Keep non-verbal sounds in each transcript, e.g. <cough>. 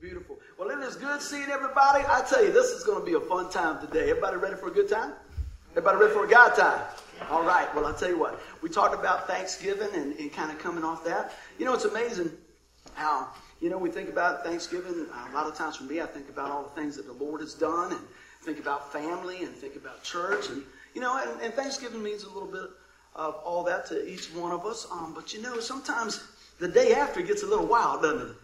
beautiful. Well, it is good seeing everybody. I tell you, this is going to be a fun time today. Everybody ready for a good time? Everybody ready for a God time? All right. Well, I'll tell you what. We talked about Thanksgiving and, and kind of coming off that. You know, it's amazing how, you know, we think about Thanksgiving. A lot of times for me, I think about all the things that the Lord has done and think about family and think about church. And, you know, and, and Thanksgiving means a little bit of all that to each one of us. Um, but, you know, sometimes the day after gets a little wild, doesn't it?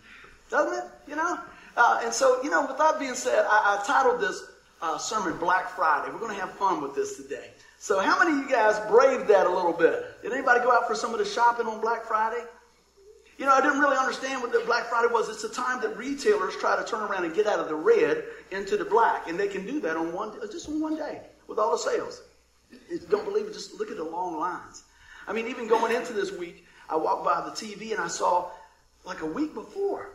Doesn't it? You know? Uh, and so, you know, with that being said, I, I titled this uh, sermon Black Friday. We're going to have fun with this today. So, how many of you guys braved that a little bit? Did anybody go out for some of the shopping on Black Friday? You know, I didn't really understand what the Black Friday was. It's a time that retailers try to turn around and get out of the red into the black, and they can do that on one just on one day with all the sales. Don't believe it? Just look at the long lines. I mean, even going into this week, I walked by the TV and I saw like a week before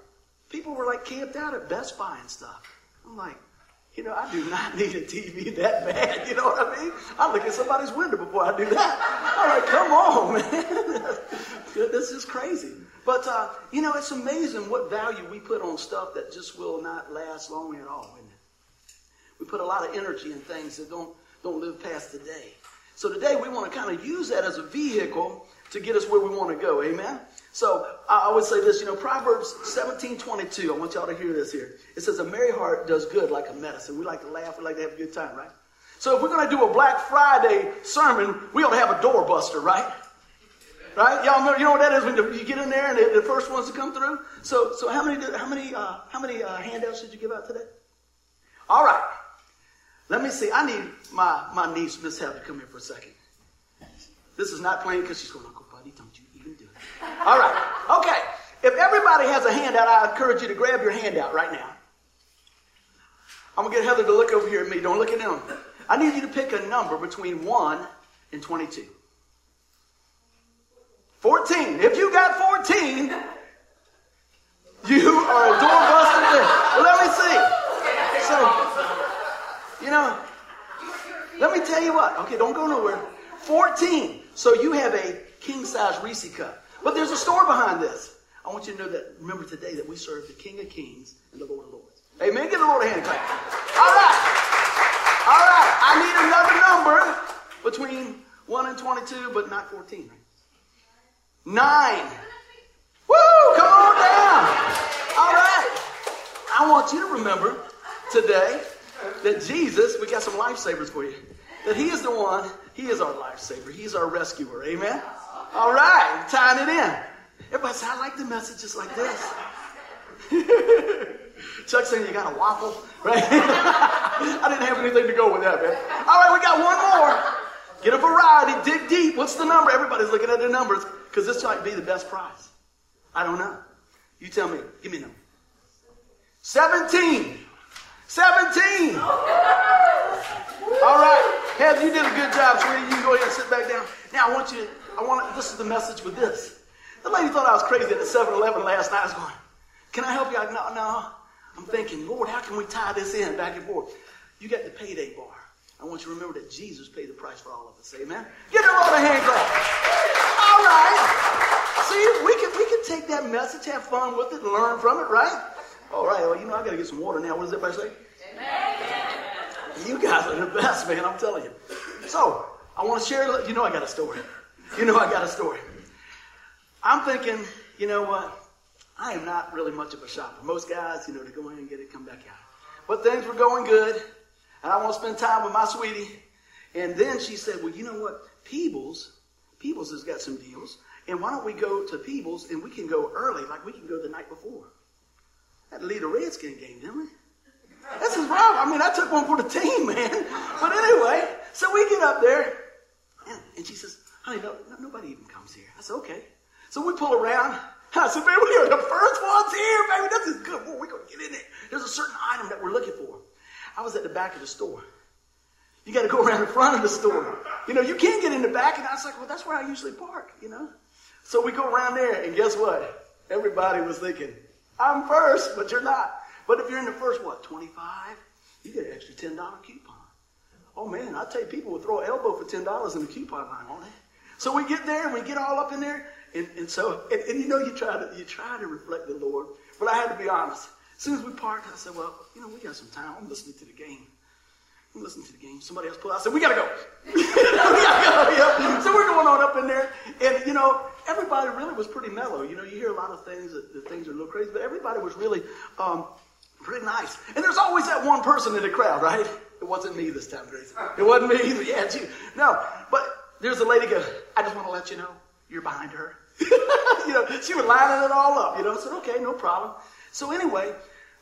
People were like camped out at Best Buy and stuff. I'm like, you know, I do not <laughs> need a TV that bad. You know what I mean? I look at somebody's window before I do that. I'm like, come on, <laughs> man. this is crazy. But, uh, you know, it's amazing what value we put on stuff that just will not last long at all? We put a lot of energy in things that don't, don't live past the day. So today we want to kind of use that as a vehicle to get us where we want to go. Amen? So I would say this, you know, Proverbs 17, 22. I want y'all to hear this here. It says, a merry heart does good like a medicine. We like to laugh. We like to have a good time, right? So if we're going to do a Black Friday sermon, we ought to have a doorbuster, right? Right? Y'all know, you know what that is when you get in there and the, the first ones to come through? So, so how many, how many, uh, how many uh, handouts did you give out today? All right. Let me see. I need my, my niece, Miss Heather, to come here for a second. This is not playing because she's going, Uncle Buddy, don't you even do it. All right. Okay. If everybody has a handout, I encourage you to grab your handout right now. I'm going to get Heather to look over here at me. Don't look at them. I need you to pick a number between 1 and 22. 14. If you got 14, you are a doorbuster. Let me see. So, you know, let me tell you what. Okay, don't go nowhere. 14. So you have a king size Reese cup. But there's a story behind this. I want you to know that, remember today that we serve the King of Kings and the Lord of Lords. Amen. Give the Lord a hand clap. All right. All right. I need another number between 1 and 22, but not 14. Nine. Woo! Come on down. All right. I want you to remember today that Jesus, we got some lifesavers for you, that He is the one he is our lifesaver. He's our rescuer. Amen? All right, tying it in. Everybody say, I like the messages like this. <laughs> Chuck saying you got a waffle, right? <laughs> I didn't have anything to go with that, man. All right, we got one more. Get a variety, dig deep. What's the number? Everybody's looking at their numbers because this might be the best prize. I don't know. You tell me. Give me a number. 17. 17. All right. Heather, you did a good job, sweetie. You can go ahead and sit back down. Now, I want you I want, this is the message with this. The lady thought I was crazy at the 7 Eleven last night. I was going, Can I help you? I, no, no. I'm thinking, Lord, how can we tie this in back and forth? You got the payday bar. I want you to remember that Jesus paid the price for all of us. Amen? Give the Lord a hand clap. All right. See, we can, we can take that message, have fun with it, learn from it, right? All right. Well, you know, I got to get some water now. What does everybody say? Amen. You guys are the best, man. I'm telling you. So, I want to share. You know, I got a story. You know, I got a story. I'm thinking, you know what? I am not really much of a shopper. Most guys, you know, they go in and get it, come back out. But things were going good, and I want to spend time with my sweetie. And then she said, well, you know what? Peebles, Peebles has got some deals. And why don't we go to Peebles and we can go early, like we can go the night before. Had to lead a Redskin game, didn't we? This is rough. I mean, I took one for the team, man. But anyway, so we get up there, and, she says, honey, no, no, nobody even comes here. I said, okay. So we pull around. <laughs> I said, baby, we are the first ones here, baby. This is good. We're going to get in there. There's a certain item that we're looking for. I was at the back of the store. You got to go around the front of the store. You know, you can't get in the back. And I was like, well, that's where I usually park, you know. So we go around there, and guess what? Everybody was thinking, I'm first, but you're not. But if you're in the first, what, 25? You get an extra $10 coupon. Oh man, I tell you, people will throw an elbow for $10 in the coupon line, won't they? So we get there and we get all up in there. And, and so, and, and, you know, you try to, you try to reflect the Lord. But I had to be honest. As soon as we parked, I said, well, you know, we got some time. I'm listening to the game. I'm listening to the game. Somebody else pulled out. I said, we got to go. <laughs> we got to go. Yeah. So we're going on up in there. And, you know, everybody really was pretty mellow. You know, you hear a lot of things that, that things are a little crazy, but everybody was really um, pretty nice. And there's always that one person in the crowd, right? It wasn't me this time, Grace. It wasn't me either. Yeah, you. No, but there's a lady go, I just want to let you know you're behind her. <laughs> you know, she was lining it all up. You know, I said, okay, no problem. So anyway,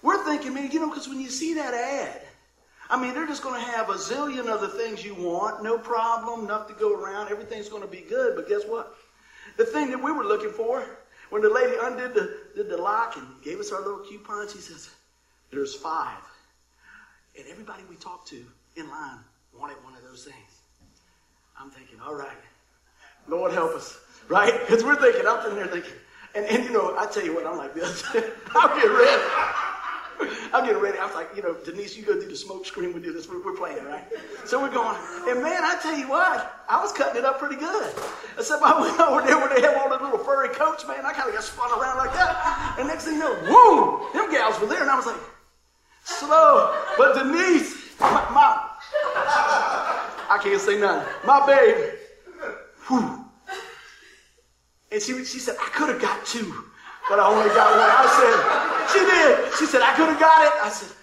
we're thinking, man, you know, because when you see that ad, I mean, they're just going to have a zillion other things you want, no problem, enough to go around, everything's going to be good. But guess what? The thing that we were looking for, when the lady undid the, did the lock and gave us our little coupon, she says, there's five. And everybody we talked to in line wanted one of those things. I'm thinking, all right, Lord help us, right? Because we're thinking, I'm sitting there thinking, and, and you know, I tell you what, I'm like this. <laughs> I'm getting ready. I'm getting ready. I was like, you know, Denise, you go do the smoke screen. We do this. We're, we're, playing, right? So we're going. And man, I tell you what, I was cutting it up pretty good. Except I went <laughs> over there where they have all the little furry coats, man. I kind of got spun around like that. And next thing you know, whoom, them gals were there. And I was like, slow. But Denise, my, my I can't say nothing. My babe, whew. And she, she said, I could have got two, but I only got one. I said, she did. She said, I could have got it. I said,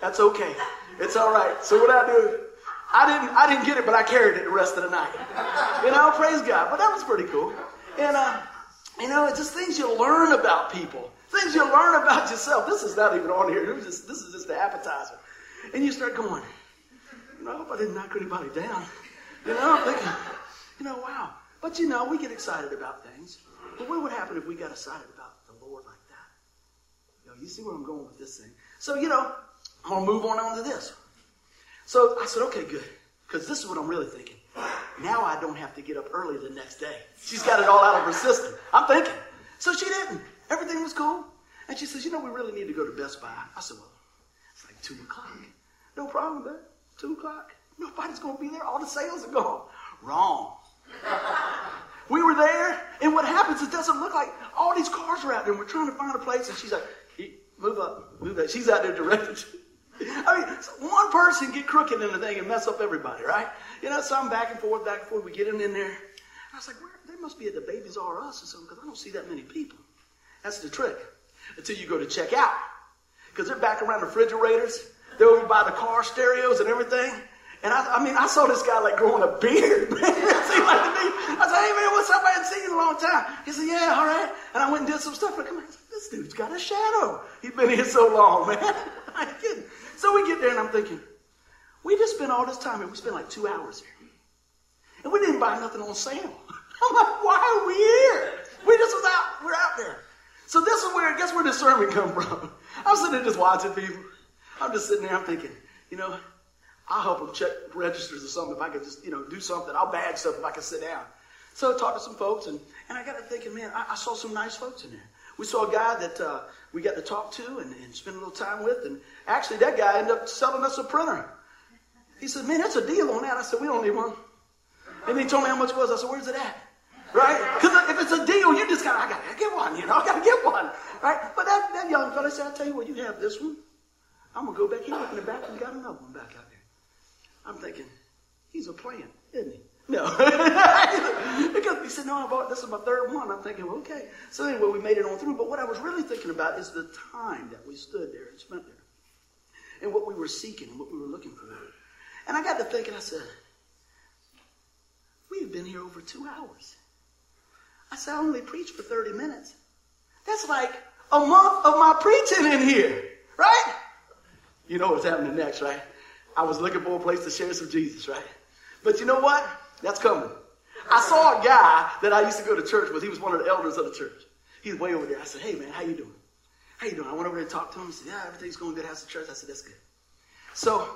that's okay. It's all right. So what I do, I didn't, I didn't get it, but I carried it the rest of the night. You know, praise God. But that was pretty cool. And, uh, you know, it's just things you learn about people. Things you learn about yourself. This is not even on here. Just, this is just the appetizer. And you start going, know, I hope I didn't knock anybody down. You know, I'm thinking, you know, wow. But you know, we get excited about things. But what would happen if we got excited about the Lord like that? You see where I'm going with this thing. So, you know, I'm going to move on on to this. So I said, okay, good. Because this is what I'm really thinking. Now I don't have to get up early the next day. She's got it all out of her system. I'm thinking. So she didn't. Everything was cool. And she says, you know, we really need to go to Best Buy. I said, well, it's like 2 o'clock. No problem, man. 2 o'clock. Nobody's going to be there. All the sales are gone. Wrong. we were there, and what happens, it doesn't look like all these cars are out there, and we're trying to find a place, and she's like, move up, move up. She's out there directing. <laughs> I mean, one person get crooked in the thing and mess up everybody, right? You know, so I'm back and forth, back and forth. We get them in there. I was like, Where, they must be at the Babies R Us or something because I don't see that many people. That's the trick. Until you go to check out. Because they're back around the refrigerators. They're over by the car stereos and everything. And I, I mean, I saw this guy like growing a beard. <laughs> Man. like to me. I said, hey man, what's up? I hadn't seen you in a long time. He said, yeah, all right. And I went and did some stuff. Like, come on, this dude's got a shadow. He's been here so long, man. <laughs> I. So we get there and I'm thinking, we just spent all this time here. We spent like two hours here. And we didn't buy nothing on sale. <laughs> I'm like, why are we here? We just was out, we're out there. So this is where, guess where the sermon <laughs> come from? I'm sitting there just watching people. I'm just sitting there, I'm thinking, you know, I'll help them check registers or something if I could just, you know, do something. I'll bag stuff if I can sit down. So I talked to some folks, and, and I got to thinking, man, I, I saw some nice folks in there. We saw a guy that uh, we got to talk to and, and spend a little time with, and actually that guy ended up selling us a printer. He said, man, that's a deal on that. I said, we don't need one. And he told me how much it was. I said, where's it at? Right? Because if it's a deal, you just got, I got to get one, you know, I got to get one. Right? But that, that young fellow said, I'll tell you what, you have this one. I'm to go back. He looked in the back and got another one back out there. I'm thinking, he's a plant, isn't he? No. <laughs> because he said, no, I bought this is my third one. I'm thinking, okay. So anyway, we made it on through. But what I was really thinking about is the time that we stood there and spent there. And what we were seeking and what we were looking for. And I got to thinking, I said, we've been here over two hours. I said, I only preached for 30 minutes. That's like a month of my preaching in here, right? You know what's happening next, right? I was looking for a place to share some Jesus, right? But you know what? That's coming. I saw a guy that I used to go to church with. He was one of the elders of the church. He's way over there. I said, hey, man, how you doing? How you doing? I went over there and talked to him. He said, yeah, everything's going good. How's the church? I said, that's good. So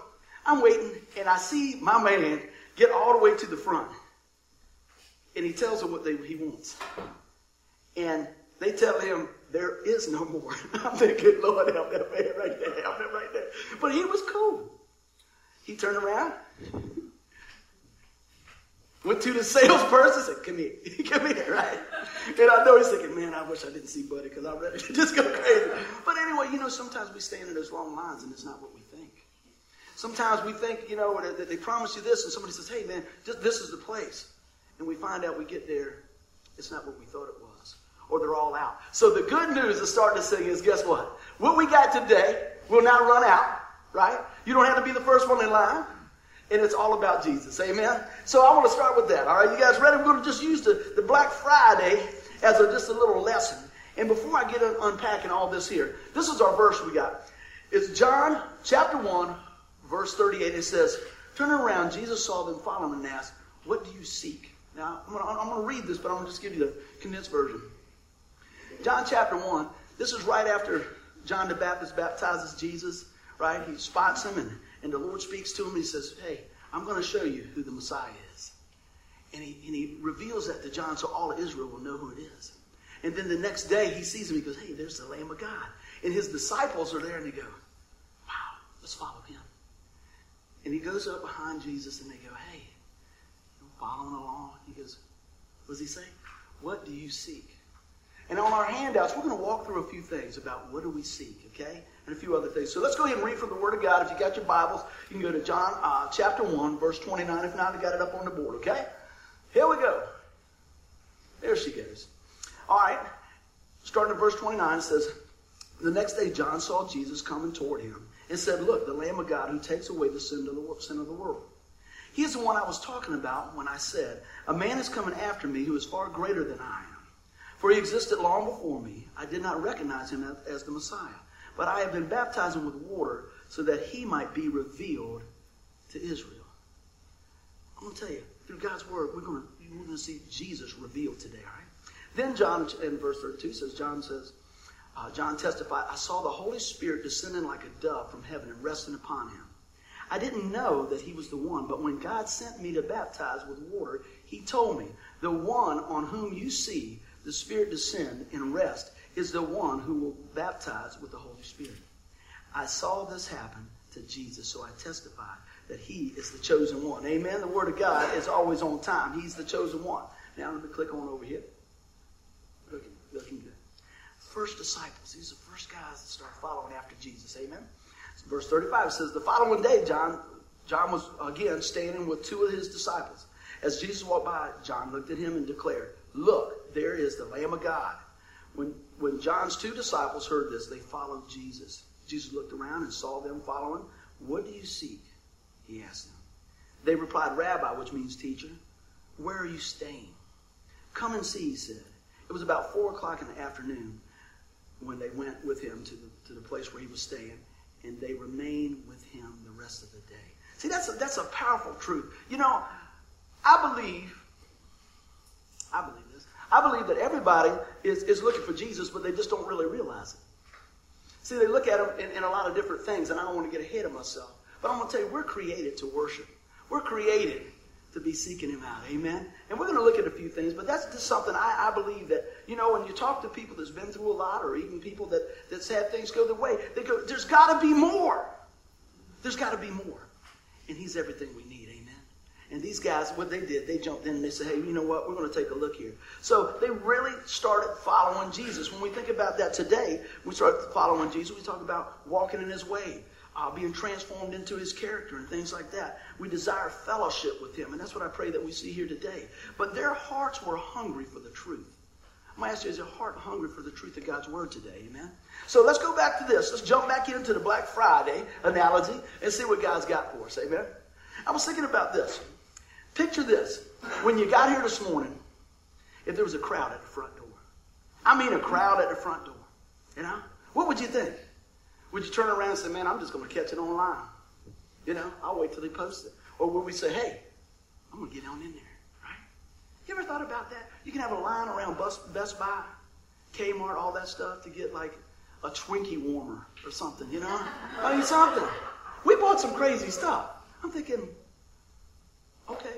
I'm waiting, and I see my man get all the way to the front. And he tells them what they, he wants. And they tell him, there is no more. <laughs> I'm thinking, Lord, help that man right there. Help him right there. But he was cool. He turned around, Went to the salesperson said, come here, <laughs> come here, right? And I know he's thinking, man, I wish I didn't see Buddy because to <laughs> just go crazy. But anyway, you know, sometimes we stand in those long lines and it's not what we think. Sometimes we think, you know, that they promise you this and somebody says, hey, man, this is the place. And we find out we get there, it's not what we thought it was. Or they're all out. So the good news is starting to sing is guess what? What we got today will not run out, right? You don't have to be the first one in line and it's all about Jesus. Amen? So I want to start with that. All right, you guys ready? We're going to just use the, the Black Friday as a, just a little lesson. And before I get unpacking all this here, this is our verse we got. It's John chapter 1, verse 38. It says, Turn around, Jesus saw them following and asked, What do you seek? Now, I'm going to read this, but I'm going to just give you the condensed version. John chapter 1, this is right after John the Baptist baptizes Jesus, right? He spots him and and the Lord speaks to him. He says, Hey, I'm going to show you who the Messiah is. And he, and he reveals that to John so all of Israel will know who it is. And then the next day he sees him. He goes, Hey, there's the Lamb of God. And his disciples are there and they go, Wow, let's follow him. And he goes up behind Jesus and they go, Hey, you following along. He goes, What does he say? What do you seek? And on our handouts, we're going to walk through a few things about what do we seek, okay? And a few other things. So let's go ahead and read from the Word of God. If you got your Bibles, you can go to John uh, chapter 1, verse 29. If not, I got it up on the board, okay? Here we go. There she goes. All right. Starting at verse 29, it says, The next day John saw Jesus coming toward him and said, Look, the Lamb of God who takes away the sin of the, sin of the world. He is the one I was talking about when I said, A man is coming after me who is far greater than I am for he existed long before me. I did not recognize him as the Messiah. But I have been baptizing with water so that he might be revealed to Israel. I'm going to tell you, through God's word, we're going to, we're going to see Jesus revealed today, all right? Then John, in verse 32, says, John says, uh, John testified, I saw the Holy Spirit descending like a dove from heaven and resting upon him. I didn't know that he was the one, but when God sent me to baptize with water, he told me, The one on whom you see the Spirit descend and rest is the one who will baptize with the Holy Spirit. I saw this happen to Jesus, so I testify that he is the chosen one. Amen. The Word of God is always on time. He's the chosen one. Now let me click on over here. Looking, looking good. First disciples. These are the first guys that start following after Jesus. Amen. Verse 35 says, The following day, John, John was again standing with two of his disciples. As Jesus walked by, John looked at him and declared, Look, there is the Lamb of God. When, when John's two disciples heard this, they followed Jesus. Jesus looked around and saw them following. What do you seek? He asked them. They replied, Rabbi, which means teacher, where are you staying? Come and see, he said. It was about four o'clock in the afternoon when they went with him to the, to the place where he was staying, and they remained with him the rest of the day. See, that's a, that's a powerful truth. You know, I believe I believe. I believe that everybody is, is looking for Jesus, but they just don't really realize it. See, they look at him in, in a lot of different things, and I don't want to get ahead of myself. But I'm going to tell you, we're created to worship. We're created to be seeking him out. Amen? And we're going to look at a few things, but that's just something I, I, believe that, you know, when you talk to people that's been through a lot or even people that, that's had things go their way, they go, there's got to be more. There's got to be more. And he's everything we need. And these guys, what they did, they jumped in and they said, hey, you know what? We're going to take a look here. So they really started following Jesus. When we think about that today, we start following Jesus. We talk about walking in his way, uh, being transformed into his character and things like that. We desire fellowship with him. And that's what I pray that we see here today. But their hearts were hungry for the truth. I'm going to ask you, is your heart hungry for the truth of God's word today? Amen? So let's go back to this. Let's jump back into the Black Friday analogy and see what God's got for us. Amen? I was thinking about this. Picture this. When you got here this morning, if there was a crowd at the front door. I mean a crowd at the front door. You know? What would you think? Would you turn around and say, man, I'm just going to catch it online? You know, I'll wait till they post it. Or would we say, hey, I'm going to get on in there, right? You ever thought about that? You can have a line around Bus, Best Buy, Kmart, all that stuff to get like a Twinkie warmer or something, you know? I mean, something. We bought some crazy stuff. I'm thinking, Okay,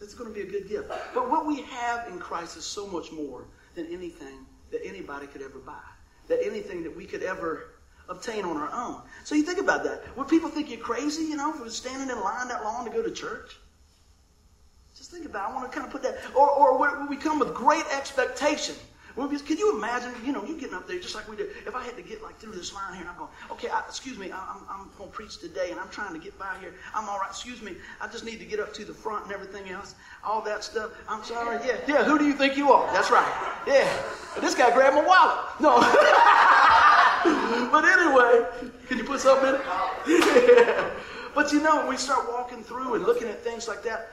it's going to be a good gift. But what we have in Christ is so much more than anything that anybody could ever buy, that anything that we could ever obtain on our own. So you think about that. Would people think you're crazy, you know, for standing in line that long to go to church? Just think about it. I want to kind of put that. Or, or we come with great expectation. Can you imagine, you know, you getting up there just like we did. If I had to get like through this line here and I'm going, okay, I, excuse me, I, I'm, I'm going to preach today and I'm trying to get by here. I'm all right. Excuse me. I just need to get up to the front and everything else. All that stuff. I'm sorry. Yeah. Yeah. Who do you think you are? That's right. Yeah. This guy grabbed my wallet. No. <laughs> but anyway, can you put something in it? Yeah. <laughs> But you know, when we start walking through and looking at things like that,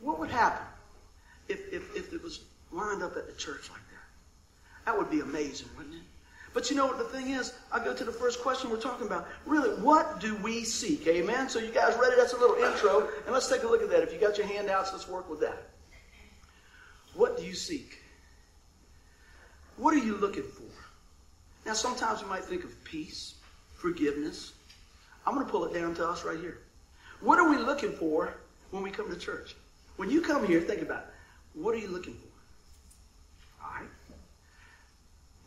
what would happen if, if, if it was lined up at the church like that? Would be amazing, wouldn't it? But you know what the thing is? I go to the first question we're talking about. Really, what do we seek? Amen? So you guys ready? That's a little intro. And let's take a look at that. If you got your handouts, let's work with that. What do you seek? What are you looking for? Now, sometimes you might think of peace, forgiveness. I'm going to pull it down to us right here. What are we looking for when we come to church? When you come here, think about it. What are you looking for?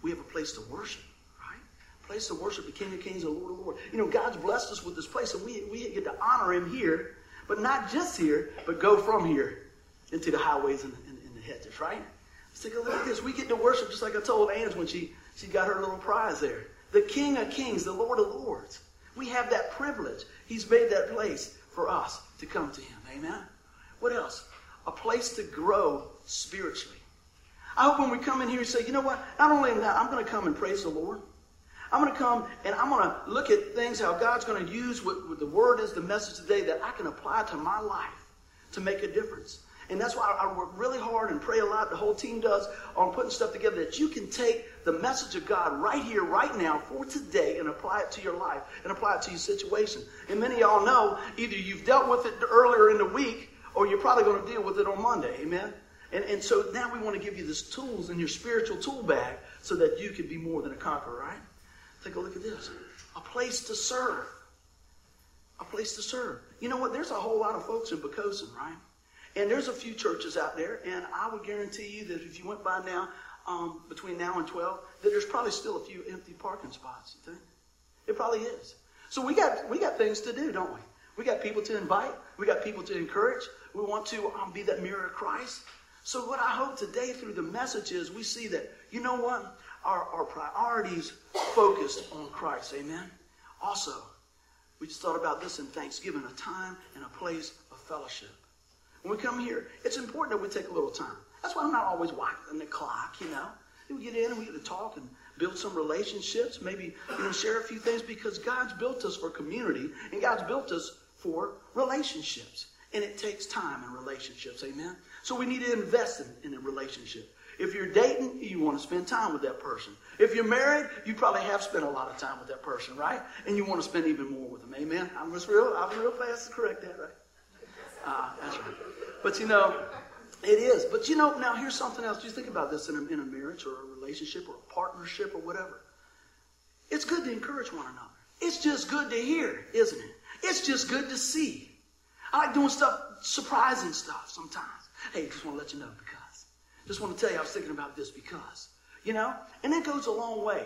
We have a place to worship, right? A place to worship the King of Kings and Lord of Lords. You know, God's blessed us with this place, and we, we get to honor Him here, but not just here, but go from here into the highways and, and, and the hedges, right? Let's take a look at this. We get to worship just like I told Ange when she, she got her little prize there. The King of Kings, the Lord of Lords. We have that privilege. He's made that place for us to come to Him. Amen? What else? A place to grow spiritually. I hope when we come in here and say, you know what? Not only that, I'm going to come and praise the Lord. I'm going to come and I'm going to look at things, how God's going to use what, what the word is, the message today that I can apply to my life to make a difference. And that's why I work really hard and pray a lot. The whole team does on putting stuff together that you can take the message of God right here, right now, for today, and apply it to your life and apply it to your situation. And many of y'all know either you've dealt with it earlier in the week or you're probably going to deal with it on Monday. Amen. And, and so now we want to give you these tools in your spiritual tool bag so that you can be more than a conqueror, right? Take a look at this. A place to serve. A place to serve. You know what? There's a whole lot of folks in Poquoson, right? And there's a few churches out there, and I would guarantee you that if you went by now, um, between now and 12, that there's probably still a few empty parking spots, you think? It probably is. So we got, we got things to do, don't we? We got people to invite. We got people to encourage. We want to um, be that mirror of Christ. So, what I hope today through the message is we see that, you know what? Our, our priorities focused on Christ. Amen? Also, we just thought about this in Thanksgiving a time and a place of fellowship. When we come here, it's important that we take a little time. That's why I'm not always watching the clock, you know. We get in and we get to talk and build some relationships, maybe you know, share a few things because God's built us for community and God's built us for relationships. And it takes time in relationships, amen? So we need to invest in, in a relationship. If you're dating, you want to spend time with that person. If you're married, you probably have spent a lot of time with that person, right? And you want to spend even more with them. Amen. I'm just real. I'm real fast to correct that, right? Ah, that's right. But you know, it is. But you know, now here's something else. Just think about this in a, in a marriage or a relationship or a partnership or whatever. It's good to encourage one another. It's just good to hear, isn't it? It's just good to see. I like doing stuff, surprising stuff sometimes. Hey, just want to let you know because. Just want to tell you I was thinking about this because. You know? And that goes a long way.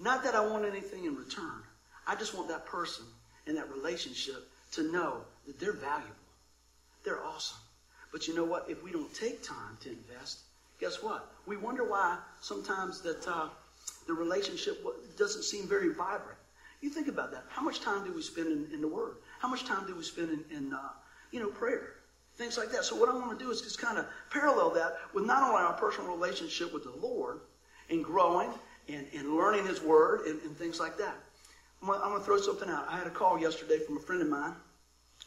Not that I want anything in return. I just want that person and that relationship to know that they're valuable. They're awesome. But you know what? If we don't take time to invest, guess what? We wonder why sometimes that uh, the relationship doesn't seem very vibrant. You think about that. How much time do we spend in, in the Word? How much time do we spend in, in uh, you know, prayer? Things like that. So what I want to do is just kind of parallel that with not only our personal relationship with the Lord and growing and, and learning His Word and, and things like that. I'm going, to, throw something out. I had a call yesterday from a friend of mine,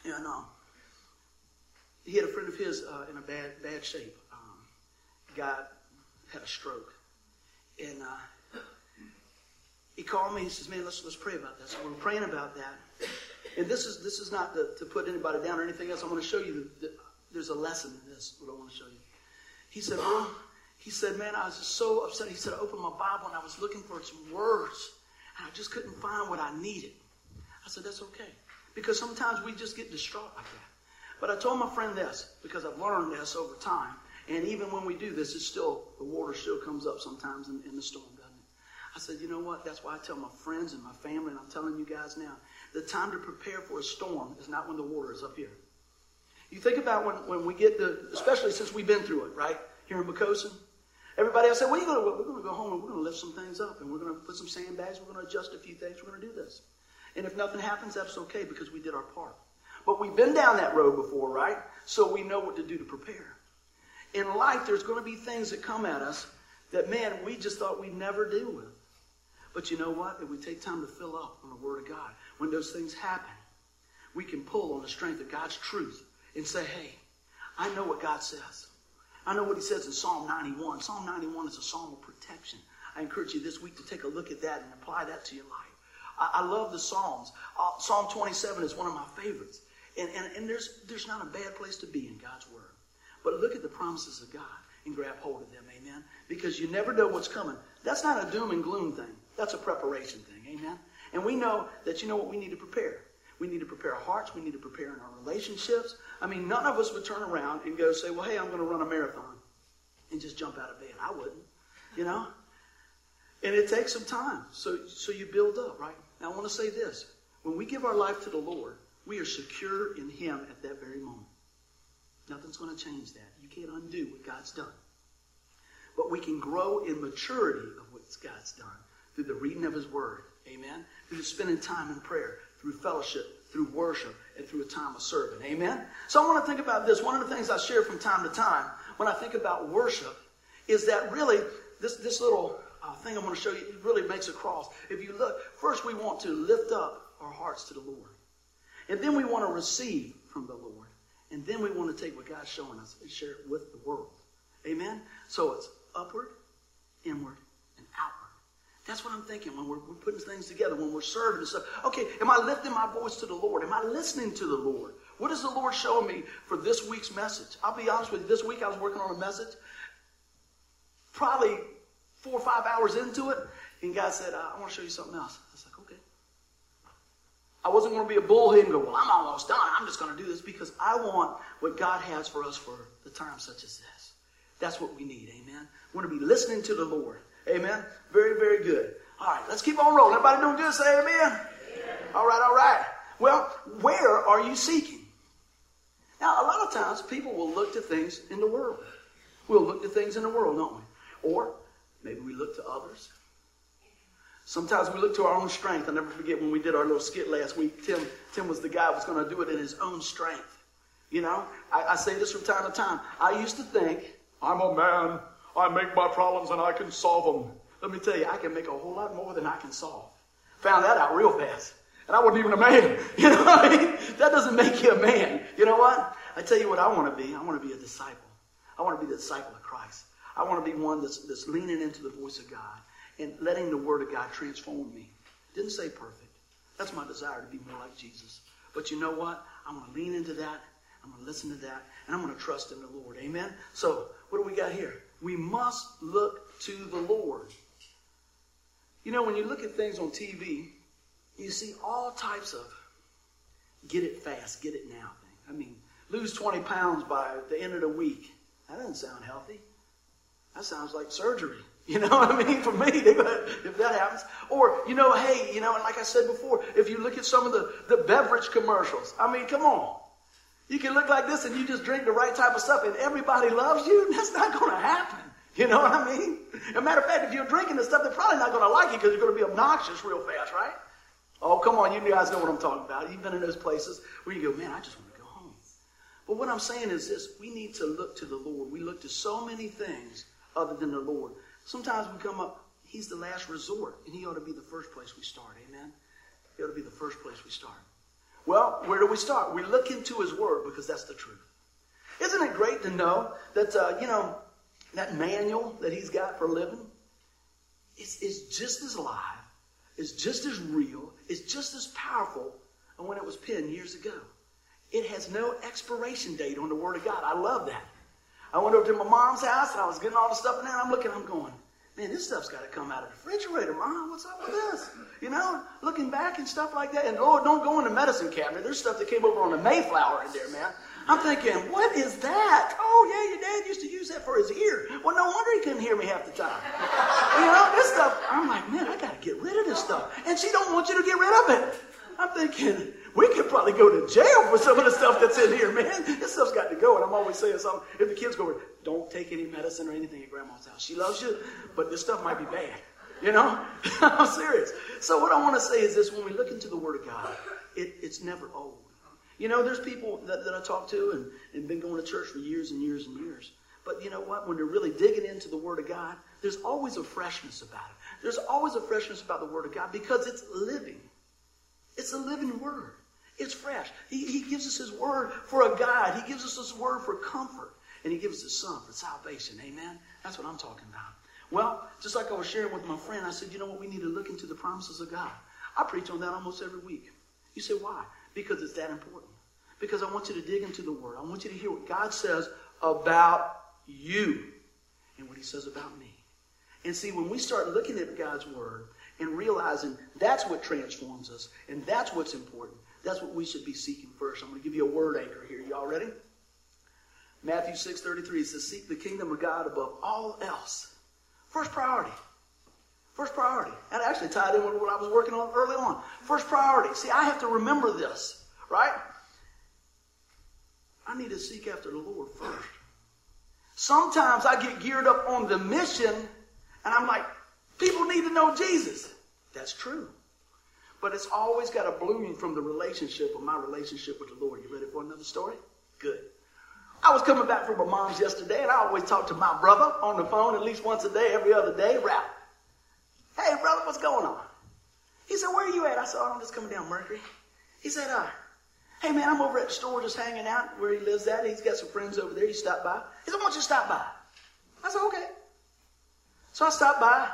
and um, he had a friend of his uh, in a bad bad shape. Um, had a stroke, and uh, he called me. He says, "Man, let's let's pray about that." So we're praying about that. And this is this is not to, to put anybody down or anything else. I want to show you that there's a lesson in this. What I want to show you. He said, "Bro," he said, "Man, I was just so upset." He said, "I opened my Bible and I was looking for some words, and I just couldn't find what I needed." I said, "That's okay, because sometimes we just get distraught like that." But I told my friend this because I've learned this over time. And even when we do this, it's still the water still comes up sometimes in, in the storm, doesn't it? I said, you know what? That's why I tell my friends and my family, and I'm telling you guys now, the time to prepare for a storm is not when the water is up here. You think about when, when we get the, especially since we've been through it, right? Here in Poquoson. Everybody else said, well, you we're going to go home and we're going to lift some things up and we're going to put some sandbags. We're going to adjust a few things. We're going to do this. And if nothing happens, that's okay because we did our part. But we've been down that road before, right? So we know what to do to prepare. In life, there's going to be things that come at us that, man, we just thought we'd never deal with. But you know what? If we take time to fill up on the Word of God, when those things happen, we can pull on the strength of God's truth and say, hey, I know what God says. I know what he says in Psalm 91. Psalm 91 is a psalm of protection. I encourage you this week to take a look at that and apply that to your life. I, I love the Psalms. Uh, Psalm 27 is one of my favorites. And, and, and there's, there's not a bad place to be in God's Word. But look at the promises of God and grab hold of them, amen? Because you never know what's coming. That's not a doom and gloom thing. That's a preparation thing, amen? And we know that you know what we need to prepare. We need to prepare our hearts. We need to prepare in our relationships. I mean, none of us would turn around and go say, well, hey, I'm going to run a marathon and just jump out of bed. I wouldn't, you know? And it takes some time. So, so you build up, right? Now, I want to say this. When we give our life to the Lord, we are secure in Him at that very moment. Nothing's going to change that. You can't undo what God's done. But we can grow in maturity of what God's done through the reading of His Word. Amen. Through spending time in prayer, through fellowship, through worship, and through a time of serving. Amen? So I want to think about this. One of the things I share from time to time when I think about worship is that really this, this little uh, thing I'm going to show you really makes a cross. If you look, first we want to lift up our hearts to the Lord. And then we want to receive from the Lord. And then we want to take what God's showing us and share it with the world. Amen? So it's upward, inward. That's what I'm thinking when we're, we're, putting things together, when we're serving and stuff. Okay, am I lifting my voice to the Lord? Am I listening to the Lord? What is the Lord showing me for this week's message? I'll be honest with you, this week I was working on a message, probably four or five hours into it, and God said, I want to show you something else. I was like, okay. I wasn't going to be a bullhead and go, well, I'm almost done. I'm just going to do this because I want what God has for us for the time such as this. That's what we need, amen? We want to be listening to the Lord. Amen. Very, very good. All right, let's keep on rolling. Everybody doing good? Say amen. amen. All right, all right. Well, where are you seeking? Now, a lot of times people will look to things in the world. We'll look to things in the world, don't we? Or maybe we look to others. Sometimes we look to our own strength. i never forget when we did our little skit last week. Tim, Tim was the guy who was going to do it in his own strength. You know, I, I say this from time to time. I used to think, I'm a man. I make my problems and I can solve them. Let me tell you, I can make a whole lot more than I can solve. Found that out real fast. And I wasn't even a man. <laughs> You know I mean? That doesn't make you a man. You know what? I tell you what I want to be. I want to be a disciple. I want to be the disciple of Christ. I want to be one that's, that's leaning into the voice of God and letting the Word of God transform me. Didn't say perfect. That's my desire to be more like Jesus. But you know what? I'm going to lean into that. I'm going to listen to that. And I'm going to trust in the Lord. Amen? So, what do we got here? We must look to the Lord. You know, when you look at things on TV, you see all types of get it fast, get it now thing. I mean, lose 20 pounds by the end of the week. That doesn't sound healthy. That sounds like surgery. <laughs> You know what I mean? For me, <laughs> if that happens. Or, you know, hey, you know, and like I said before, if you look at some of the, the beverage commercials, I mean, come on. You can look like this and you just drink the right type of stuff and everybody loves you. <laughs> And that's not going to happen. You know what I mean? As a matter of fact, if you're drinking the stuff, they're probably not going to like you because you're going to be obnoxious real fast, right? Oh, come on, you guys know what I'm talking about. You've been in those places where you go, man, I just want to go home. But what I'm saying is this we need to look to the Lord. We look to so many things other than the Lord. Sometimes we come up, He's the last resort, and He ought to be the first place we start. Amen? He ought to be the first place we start. Well, where do we start? We look into His Word because that's the truth. Isn't it great to know that, uh, you know, that manual that He's got for living is, is just as alive, is just as real, is just as powerful as when it was penned years ago. It has no expiration date on the Word of God. I love that. I went over to my mom's house and I was getting all the stuff in there and I'm looking, I'm going, man, this stuff's got to come out of the refrigerator, Mom. What's up with this? You know, looking back and stuff like that. And Lord, don't go in the medicine cabinet. There's stuff that came over on the Mayflower in there, man. I'm thinking, what is that? Oh, yeah, your dad used to use that for his ear. Well, no wonder he couldn't hear me half the time. you know, this stuff, I'm like, man, I got to get rid of this stuff. And she don't want you to get rid of it. I'm thinking, we could probably go to jail for some of the stuff that's in here, man. This stuff's got to go. And I'm always saying something. If the kids go, don't take any medicine or anything at grandma's house. She loves you, but this stuff might be bad. You know? <laughs> I'm serious. So what I want to say is this when we look into the Word of God, it, it's never old. You know, there's people that, that I talk to and, and been going to church for years and years and years. But you know what? When they're really digging into the Word of God, there's always a freshness about it. There's always a freshness about the Word of God because it's living. It's a living Word. It's fresh. He, he gives us His Word for a guide. He gives us His Word for comfort. And He gives us His Son for salvation. Amen? That's what I'm talking about. Well, just like I was sharing with my friend, I said, you know what? We need to look into the promises of God. I preach on that almost every week. You say, why? Because it's that important. Because I want you to dig into the Word. I want you to hear what God says about you and what He says about me. And see, when we start looking at God's Word and realizing that's what transforms us and that's what's important, that's what we should be seeking first. I'm going to give you a word anchor here. Y'all ready? Matthew 6.33 says, Seek the kingdom of God above all else. First priority. First priority. That actually tied in with what I was working on early on. First priority. See, I have to remember this, right? I need to seek after the Lord first. Sometimes I get geared up on the mission and I'm like, people need to know Jesus. That's true. But it's always got a bloom from the relationship of my relationship with the Lord. You ready for another story? Good. I was coming back from my mom's yesterday, and I always talk to my brother on the phone at least once a day, every other day, Ralph. Hey, brother, what's going on? He said, Where are you at? I said, oh, I'm just coming down Mercury. He said, uh, Hey, man, I'm over at the store just hanging out where he lives at. He's got some friends over there. He stopped by. He said, Why don't you stop by? I said, Okay. So I stopped by,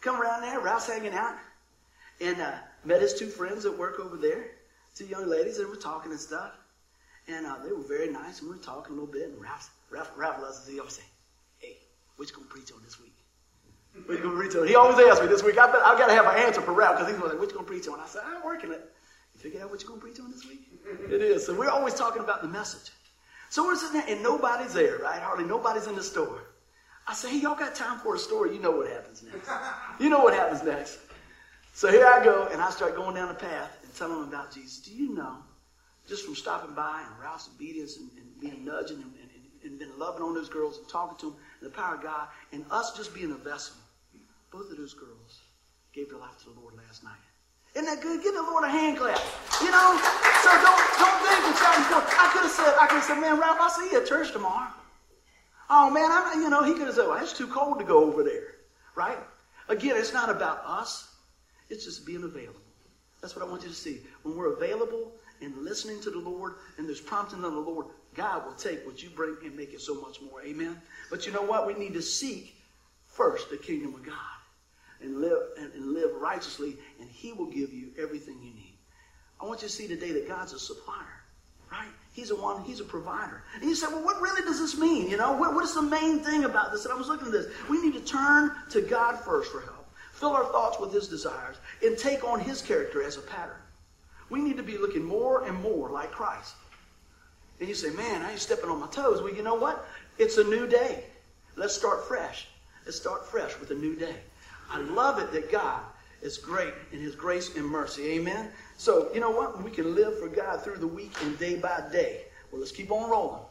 come around there, Ralph's hanging out, and uh, met his two friends that work over there, two young ladies, and we're talking and stuff. And uh, they were very nice, and we were talking a little bit, and Ralph, Ralph, Ralph loves to always say, hey, what you going to preach on this week? What you going to preach on? He always asks me this week. I've, I've got to have an answer for Ralph, because he's like, what you going to preach on? I said, I'm working it. You figured out what you're going to preach on this week? <laughs> it is. So we're always talking about the message. So we're sitting there, and nobody's there, right? Hardly nobody's in the store. I say, hey, y'all got time for a story? You know what happens next. You know what happens next. So here I go, and I start going down the path and telling them about Jesus. Do you know, just from stopping by and Ralph's obedience and, and being nudging and, and, and been loving on those girls and talking to them, and the power of God, and us just being a vessel, both of those girls gave their life to the Lord last night. Isn't that good? Give the Lord a hand clap. You know? So don't don't think it's I could have said, I could have said, man, Ralph, I'll see you at church tomorrow. Oh man, I'm, you know, he could have said, well, it's too cold to go over there, right? Again, it's not about us. It's just being available. That's what I want you to see. When we're available and listening to the Lord and there's prompting of the Lord, God will take what you bring and make it so much more. Amen. But you know what? We need to seek first the kingdom of God and live and, and live righteously, and He will give you everything you need. I want you to see today that God's a supplier right? He's a one, he's a provider. And you say, well, what really does this mean? You know, what, what is the main thing about this? And I was looking at this. We need to turn to God first for help, fill our thoughts with his desires, and take on his character as a pattern. We need to be looking more and more like Christ. And you say, man, I ain't stepping on my toes. Well, you know what? It's a new day. Let's start fresh. Let's start fresh with a new day. I love it that God is great in his grace and mercy. Amen. So, you know what? We can live for God through the week and day by day. Well, let's keep on rolling.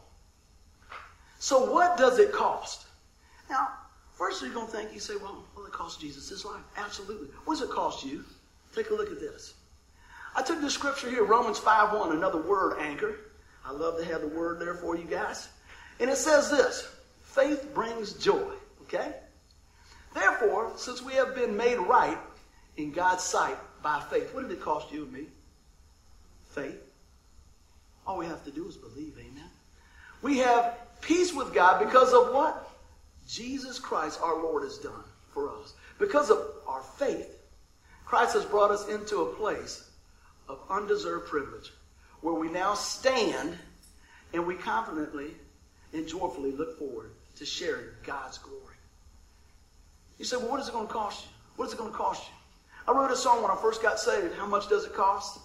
So, what does it cost? Now, first you're going to think, you say, well, well, it cost Jesus his life. Absolutely. What does it cost you? Take a look at this. I took this scripture here, Romans 5 1, another word anchor. I love to have the word there for you guys. And it says this faith brings joy. Okay? Therefore, since we have been made right in God's sight by faith. What did it cost you and me? Faith. All we have to do is believe, amen. We have peace with God because of what? Jesus Christ, our Lord, has done for us. Because of our faith, Christ has brought us into a place of undeserved privilege where we now stand and we confidently and joyfully look forward to sharing God's glory. You say, well, what is it going to cost you? What is it going to cost you? I wrote a song when I first got saved. How much does it cost?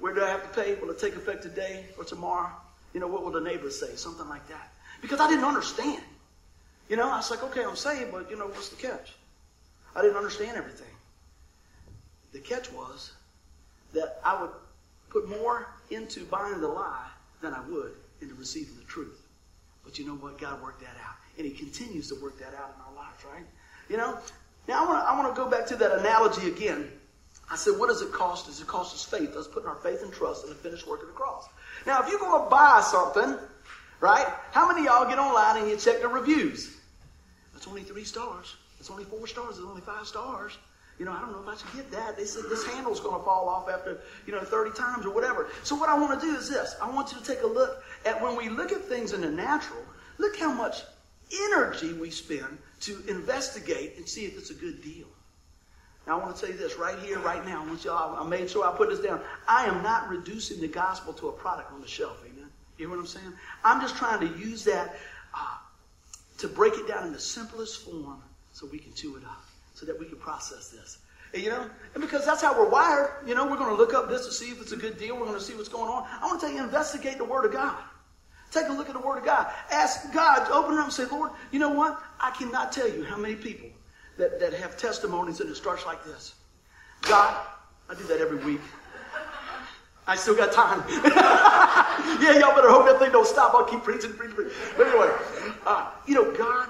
Where do I have to pay? Will it take effect today or tomorrow? You know, what will the neighbors say? Something like that. Because I didn't understand. You know, I was like, okay, I'm saved, but you know, what's the catch? I didn't understand everything. The catch was that I would put more into buying the lie than I would into receiving the truth. But you know what? God worked that out. And He continues to work that out in our lives, right? You know? Now, I want to I go back to that analogy again. I said, what does it cost? Does it cost us faith? Us putting our faith and trust in the finished work of the cross. Now, if you're going to buy something, right? How many y'all get online and you check the reviews? It's only three stars. It's only four stars. It's only five stars. You know, I don't know if I should get that. They said this handle's going to fall off after, you know, 30 times or whatever. So what I want to do is this. I want you to take a look at when we look at things in the natural, look how much energy we spend to investigate and see if it's a good deal. Now, I want to tell you this right here, right now. I, want y'all, I made sure I put this down. I am not reducing the gospel to a product on the shelf. Amen. You hear what I'm saying? I'm just trying to use that uh, to break it down in the simplest form so we can chew it up, so that we can process this. And, you know, and because that's how we're wired. You know, we're going to look up this to see if it's a good deal. We're going to see what's going on. I want to tell you, investigate the Word of God. Take a look at the Word of God. Ask God, open it up and say, Lord, you know what? I cannot tell you how many people that, that have testimonies and it starts like this. God, I do that every week. I still got time. <laughs> yeah, y'all better hope that thing don't stop. I'll keep preaching, preaching, preaching. But anyway, uh, you know, God,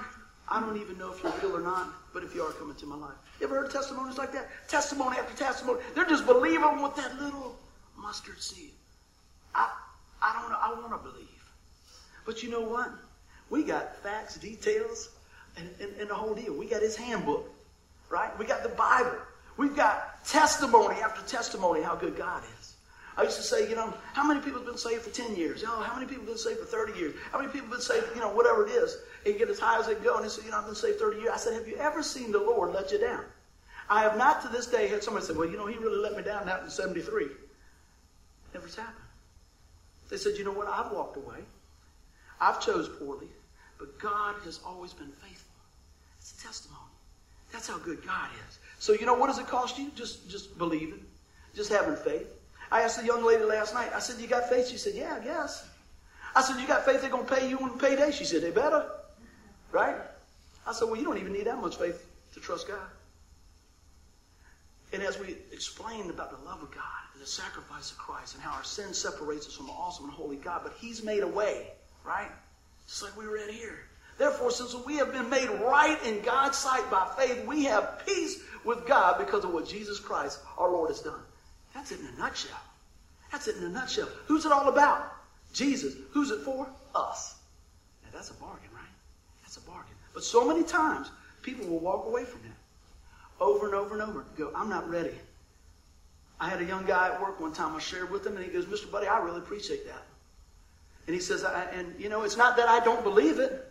I don't even know if you're real or not, but if you are coming to my life. You ever heard testimonies like that? Testimony after testimony. They're just believing with that little mustard seed. I, I don't know. I want to believe. But you know what? We got facts, details, and, and, and the whole deal. We got his handbook, right? We got the Bible. We've got testimony after testimony how good God is. I used to say, you know, how many people have been saved for 10 years? Know, how many people have been saved for 30 years? How many people have been saved, you know, whatever it is, and get as high as they can go. And they said, you know, I've been saved 30 years. I said, have you ever seen the Lord let you down? I have not to this day had somebody say, well, you know, he really let me down that in 73. Never's happened. They said, you know what? I've walked away. I've chose poorly, but God has always been faithful. It's a testimony. That's how good God is. So you know what does it cost you? Just just believing, just having faith. I asked the young lady last night. I said, "You got faith?" She said, "Yeah, I guess." I said, "You got faith? They're gonna pay you on payday?" She said, "They better." Right? I said, "Well, you don't even need that much faith to trust God." And as we explained about the love of God and the sacrifice of Christ and how our sin separates us from an awesome and holy God, but He's made a way, right? Just like we read here. Therefore, since we have been made right in God's sight by faith, we have peace with God because of what Jesus Christ, our Lord, has done. That's it in a nutshell. That's it in a nutshell. Who's it all about? Jesus. Who's it for? Us. Now, that's a bargain, right? That's a bargain. But so many times, people will walk away from that over and over and over. Go, I'm not ready. I had a young guy at work one time. I shared with him, and he goes, Mr. Buddy, I really appreciate that. And he says, and you know, it's not that I don't believe it.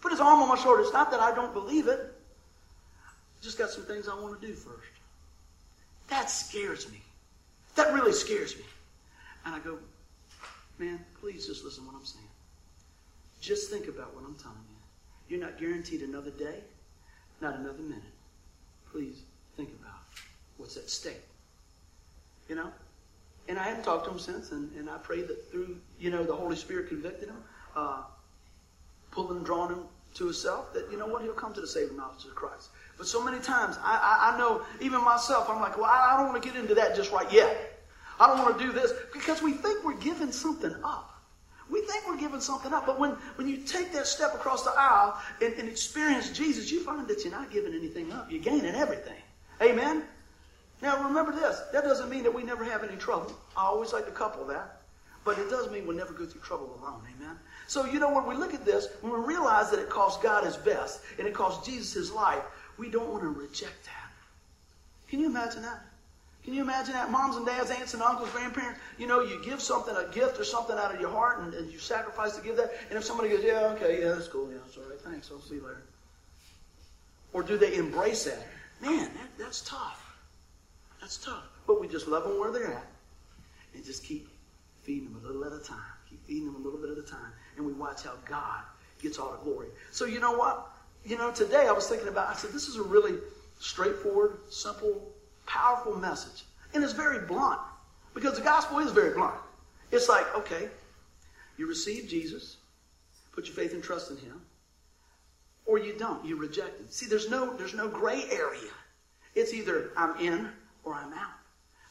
Put his arm on my shoulder. It's not that I don't believe it. I just got some things I want to do first. That scares me. That really scares me. And I go, man, please just listen to what I'm saying. Just think about what I'm telling you. You're not guaranteed another day, not another minute. Please think about what's at stake. You know? And I haven't talked to him since, and, and I pray that through, you know, the Holy Spirit convicted him, uh, pulling drawing him to himself, that, you know what, he'll come to the saving knowledge of Christ. But so many times, I, I, I know, even myself, I'm like, well, I, I don't want to get into that just right yet. I don't want to do this because we think we're giving something up. We think we're giving something up, but when, when you take that step across the aisle and, and experience Jesus, you find that you're not giving anything up. You're gaining everything. Amen? Now remember this. That doesn't mean that we never have any trouble. I always like to couple that. But it does mean we'll never go through trouble alone. Amen? So, you know, when we look at this, when we realize that it cost God his best and it cost Jesus his life, we don't want to reject that. Can you imagine that? Can you imagine that? Moms and dads, aunts and uncles, grandparents, you know, you give something, a gift or something out of your heart and, and you sacrifice to give that. And if somebody goes, yeah, okay, yeah, that's cool. Yeah, that's all right. Thanks. I'll see you later. Or do they embrace that? Man, that, that's tough. That's tough. But we just love them where they're at and just keep feeding them a little at a time. Keep feeding them a little bit at a time. And we watch how God gets all the glory. So you know what? You know, today I was thinking about, I said, this is a really straightforward, simple, powerful message. And it's very blunt. Because the gospel is very blunt. It's like, okay, you receive Jesus, put your faith and trust in him, or you don't. You reject him. See, there's no there's no gray area. It's either I'm in or I'm out.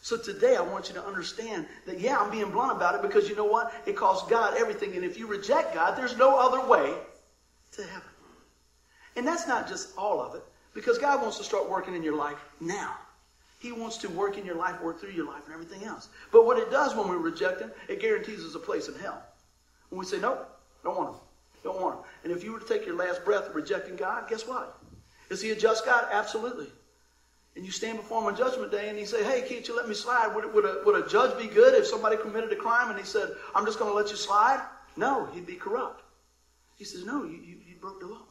So today I want you to understand that, yeah, I'm being blunt about it because you know what? It costs God everything. And if you reject God, there's no other way to heaven. And that's not just all of it because God wants to start working in your life now. He wants to work in your life, work through your life, and everything else. But what it does when we reject Him, it guarantees us a place in hell. When we say, nope, don't want Him, don't want Him. And if you were to take your last breath rejecting God, guess what? Is He a just God? Absolutely. And you stand before Him on Judgment Day and He say, hey, can't you let me slide? Would, would, a, would a judge be good if somebody committed a crime and He said, I'm just going to let you slide? No, He'd be corrupt. He says, no, you, you, you broke the law.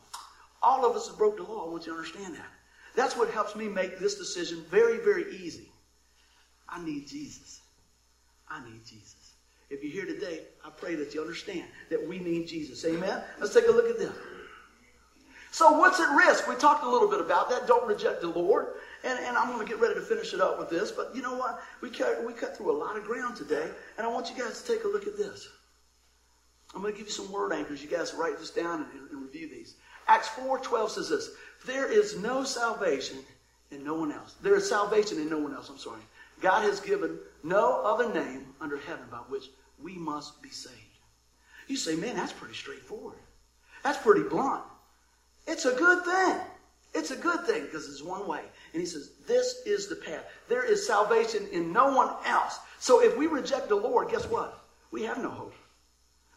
All of us have broke the law. I want you to understand that. That's what helps me make this decision very, very easy. I need Jesus. I need Jesus. If you're here today, I pray that you understand that we need Jesus. Amen? Let's take a look at this. So, what's at risk? We talked a little bit about that. Don't reject the Lord. And, and I'm going to get ready to finish it up with this. But you know what? We cut, we cut through a lot of ground today. And I want you guys to take a look at this. I'm going to give you some word anchors. You guys write this down and, and review these. Acts 4.12 says this. There is no salvation in no one else. There is salvation in no one else. I'm sorry. God has given no other name under heaven by which we must be saved. You say, man, that's pretty straightforward. That's pretty blunt. It's a good thing. It's a good thing because it's one way. And he says, this is the path. There is salvation in no one else. So if we reject the Lord, guess what? We have no hope.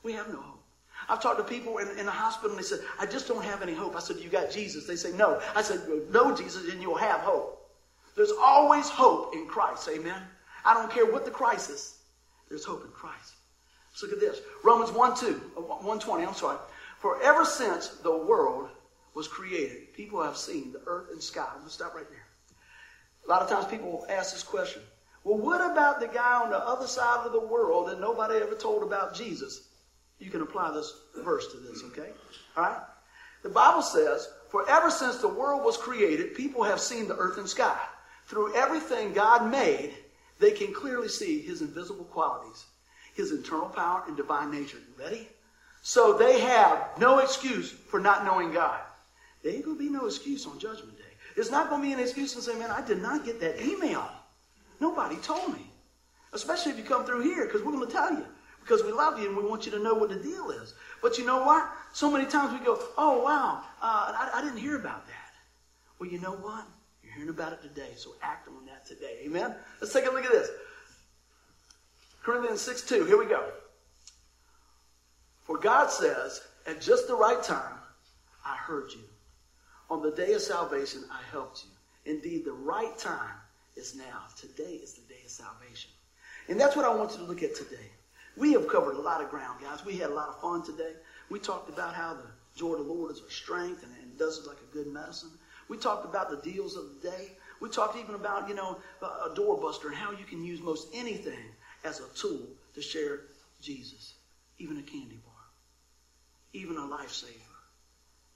We have no hope. I've talked to people in, in the hospital and they said, I just don't have any hope. I said, You got Jesus? They say, No. I said, No, Jesus, and you'll have hope. There's always hope in Christ. Amen. I don't care what the crisis, there's hope in Christ. Let's look at this. Romans 1 2, uh, 120, I'm sorry. For ever since the world was created, people have seen the earth and sky. I'm going to stop right there. A lot of times people ask this question. Well, what about the guy on the other side of the world that nobody ever told about Jesus? You can apply this verse to this, okay? All right? The Bible says, For ever since the world was created, people have seen the earth and sky. Through everything God made, they can clearly see his invisible qualities, his internal power and divine nature. You ready? So they have no excuse for not knowing God. There ain't going to be no excuse on Judgment Day. There's not going to be an excuse to say, man, I did not get that email. Nobody told me. Especially if you come through here, because we're going to tell you because we love you and we want you to know what the deal is. But you know what? So many times we go, oh, wow, uh, I, I didn't hear about that. Well, you know what? You're hearing about it today, so act on that today. Amen? Let's take a look at this. Corinthians 6 2. Here we go. For God says, at just the right time, I heard you. On the day of salvation, I helped you. Indeed, the right time is now. Today is the day of salvation. And that's what I want you to look at today. We have covered a lot of ground, guys. We had a lot of fun today. We talked about how the joy of the Lord is our strength and, and does it like a good medicine. We talked about the deals of the day. We talked even about, you know, a doorbuster and how you can use most anything as a tool to share Jesus. Even a candy bar. Even a lifesaver.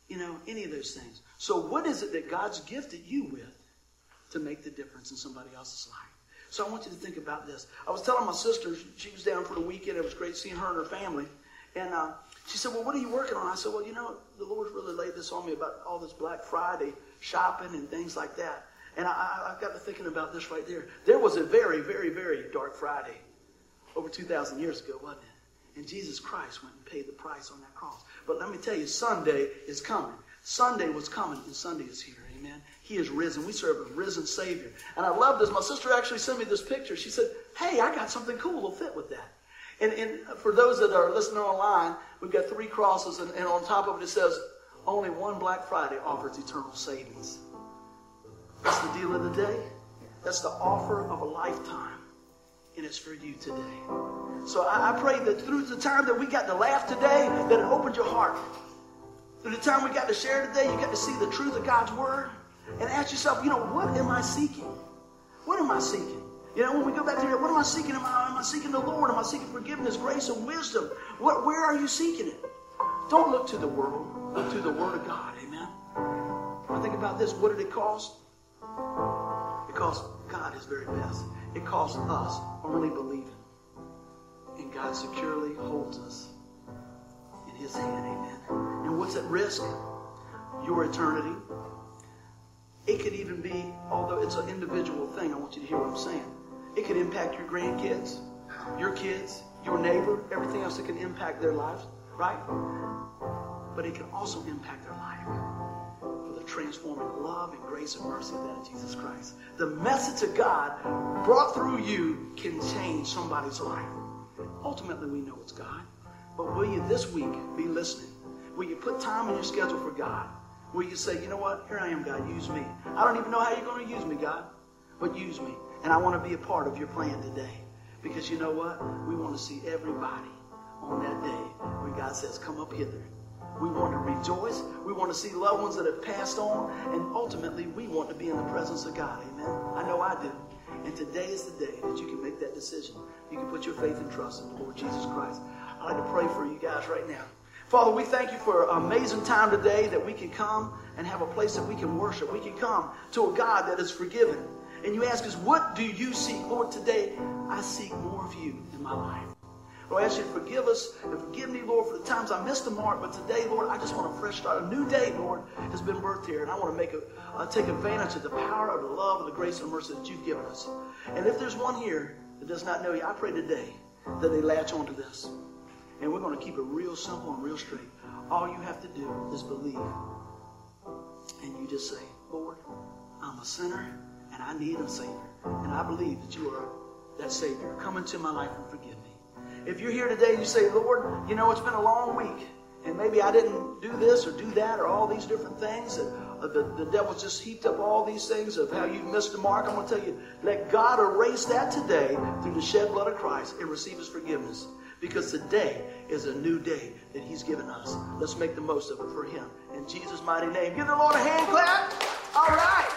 You know, any of those things. So what is it that God's gifted you with to make the difference in somebody else's life? So I want you to think about this. I was telling my sister, she was down for the weekend. It was great seeing her and her family. And uh, she said, Well, what are you working on? I said, Well, you know, the Lord's really laid this on me about all this Black Friday shopping and things like that. And I, I, got to thinking about this right there. There was a very, very, very dark Friday over 2,000 years ago, wasn't it? And Jesus Christ went and paid the price on that cross. But let me tell you, Sunday is coming. Sunday was coming, and Sunday is here. Amen. He is risen. We serve a risen Savior. And I love this. My sister actually sent me this picture. She said, Hey, I got something cool to fit with that. And, and for those that are listening online, we've got three crosses, and, and on top of it, it says, Only one Black Friday offers eternal savings. That's the deal of the day. That's the offer of a lifetime. And it's for you today. So I, I pray that through the time that we got to laugh today, that it opened your heart. Through the time we got to share today, you got to see the truth of God's Word and ask yourself, you know, what am I seeking? What am I seeking? You know, when we go back to here, what am I seeking? Am I, am I seeking the Lord? Am I seeking forgiveness, grace, and wisdom? What, where are you seeking it? Don't look to the world. Look to the Word of God. Amen. I think about this. What did it cost? It cost God His very best. It cost us only believing. And God securely holds us in His hand. Amen. And what's at risk? Your eternity it could even be, although it's an individual thing, I want you to hear what I'm saying. It could impact your grandkids, your kids, your neighbor, everything else that can impact their lives, right? But it can also impact their life transforming love and grace and mercy of that of Jesus Christ. The message of God brought through you can change somebody's life. Ultimately, we know it's God. But will you this week be listening? Will you put time in your schedule for God? Will you say, you know what? Here I am, God, use me. I don't even know how you're going to use me, God, but use me. And I want to be a part of your plan today. Because you know what? We want to see everybody on that day when God says, come up hither. We want to rejoice. We want to see loved ones that have passed on. And ultimately, we want to be in the presence of God. Amen. I know I do. And today is the day that you can make that decision. You can put your faith and trust in the Lord Jesus Christ. I'd like to pray for you guys right now. Father, we thank you for an amazing time today that we can come and have a place that we can worship. We can come to a God that is forgiven. And you ask us, what do you seek? Lord, today I seek more of you in my life. Lord, I ask you to forgive us and forgive me, Lord, for the times I missed the mark. But today, Lord, I just want a fresh start. A new day, Lord, has been birthed here. And I want to make a, uh, take advantage of the power of the love and the grace and mercy that you've given us. And if there's one here that does not know you, I pray today that they latch onto this. And we're going to keep it real simple and real straight. All you have to do is believe. And you just say, Lord, I'm a sinner and I need a Savior. And I believe that you are that Savior. Come into my life and forgive. If you're here today and you say, Lord, you know, it's been a long week, and maybe I didn't do this or do that or all these different things, and uh, the, the devil's just heaped up all these things of how you've missed the mark, I'm going to tell you, let God erase that today through the shed blood of Christ and receive his forgiveness. Because today is a new day that he's given us. Let's make the most of it for him. In Jesus' mighty name. Give the Lord a hand clap. All right.